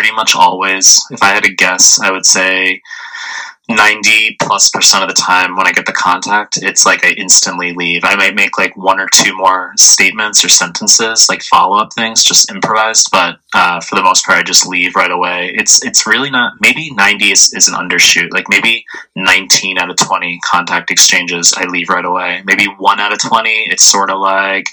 pretty much always. If I had to guess, I would say 90 plus percent of the time when I get the contact, it's like I instantly leave. I might make like one or two more statements or sentences, like follow up things, just improvised. But uh, for the most part, I just leave right away. It's it's really not. Maybe 90 is, is an undershoot. Like maybe 19 out of 20 contact exchanges, I leave right away. Maybe one out of 20, it's sort of like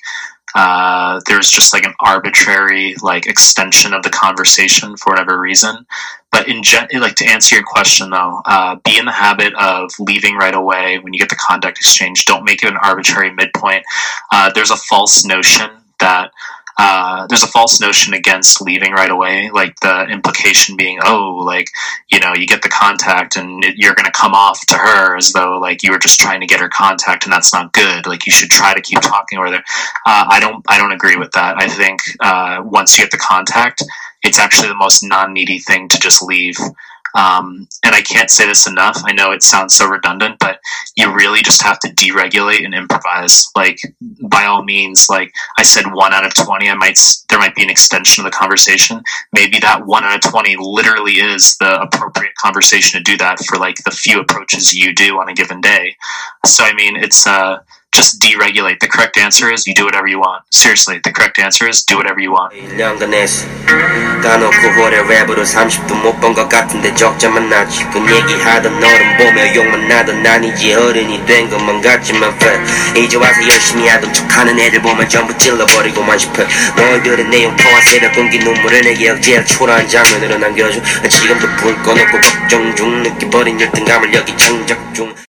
uh, there's just like an arbitrary like extension of the conversation for whatever reason. But in gen- like to answer your question though, uh, be in the habit of leaving right away when you get the contact exchange. Don't make it an arbitrary midpoint. Uh, there's a false notion that uh, there's a false notion against leaving right away, like the implication being, oh, like you know, you get the contact and it, you're going to come off to her as though like you were just trying to get her contact, and that's not good. Like you should try to keep talking with her. Uh, I don't, I don't agree with that. I think uh, once you get the contact, it's actually the most non-needy thing to just leave. Um, and I can't say this enough. I know it sounds so redundant, but you really just have to deregulate and improvise. Like, by all means, like I said, one out of 20, I might, there might be an extension of the conversation. Maybe that one out of 20 literally is the appropriate conversation to do that for like the few approaches you do on a given day. So, I mean, it's, uh, just deregulate. The correct answer is you do whatever you want. Seriously, the correct answer is do whatever you want. 1년간 했어 간혹 9월에 랩으로 30도 못 본 것 같은데 적자만 나지 그 얘기하던 너를 보며 욕만 나던 난 이제 어른이 된 것만 같지만 fuck 이제 와서 열심히 하던 척하는 애들 보면 전부 찔러버리고만 싶어 너희들의 내용 포화 새벽 공기 눈물을 내게 억제할 초라한 장면으로 남겨줘 지금도 불 꺼놓고 걱정 중 느껴버린 열등감을 여기 장작 중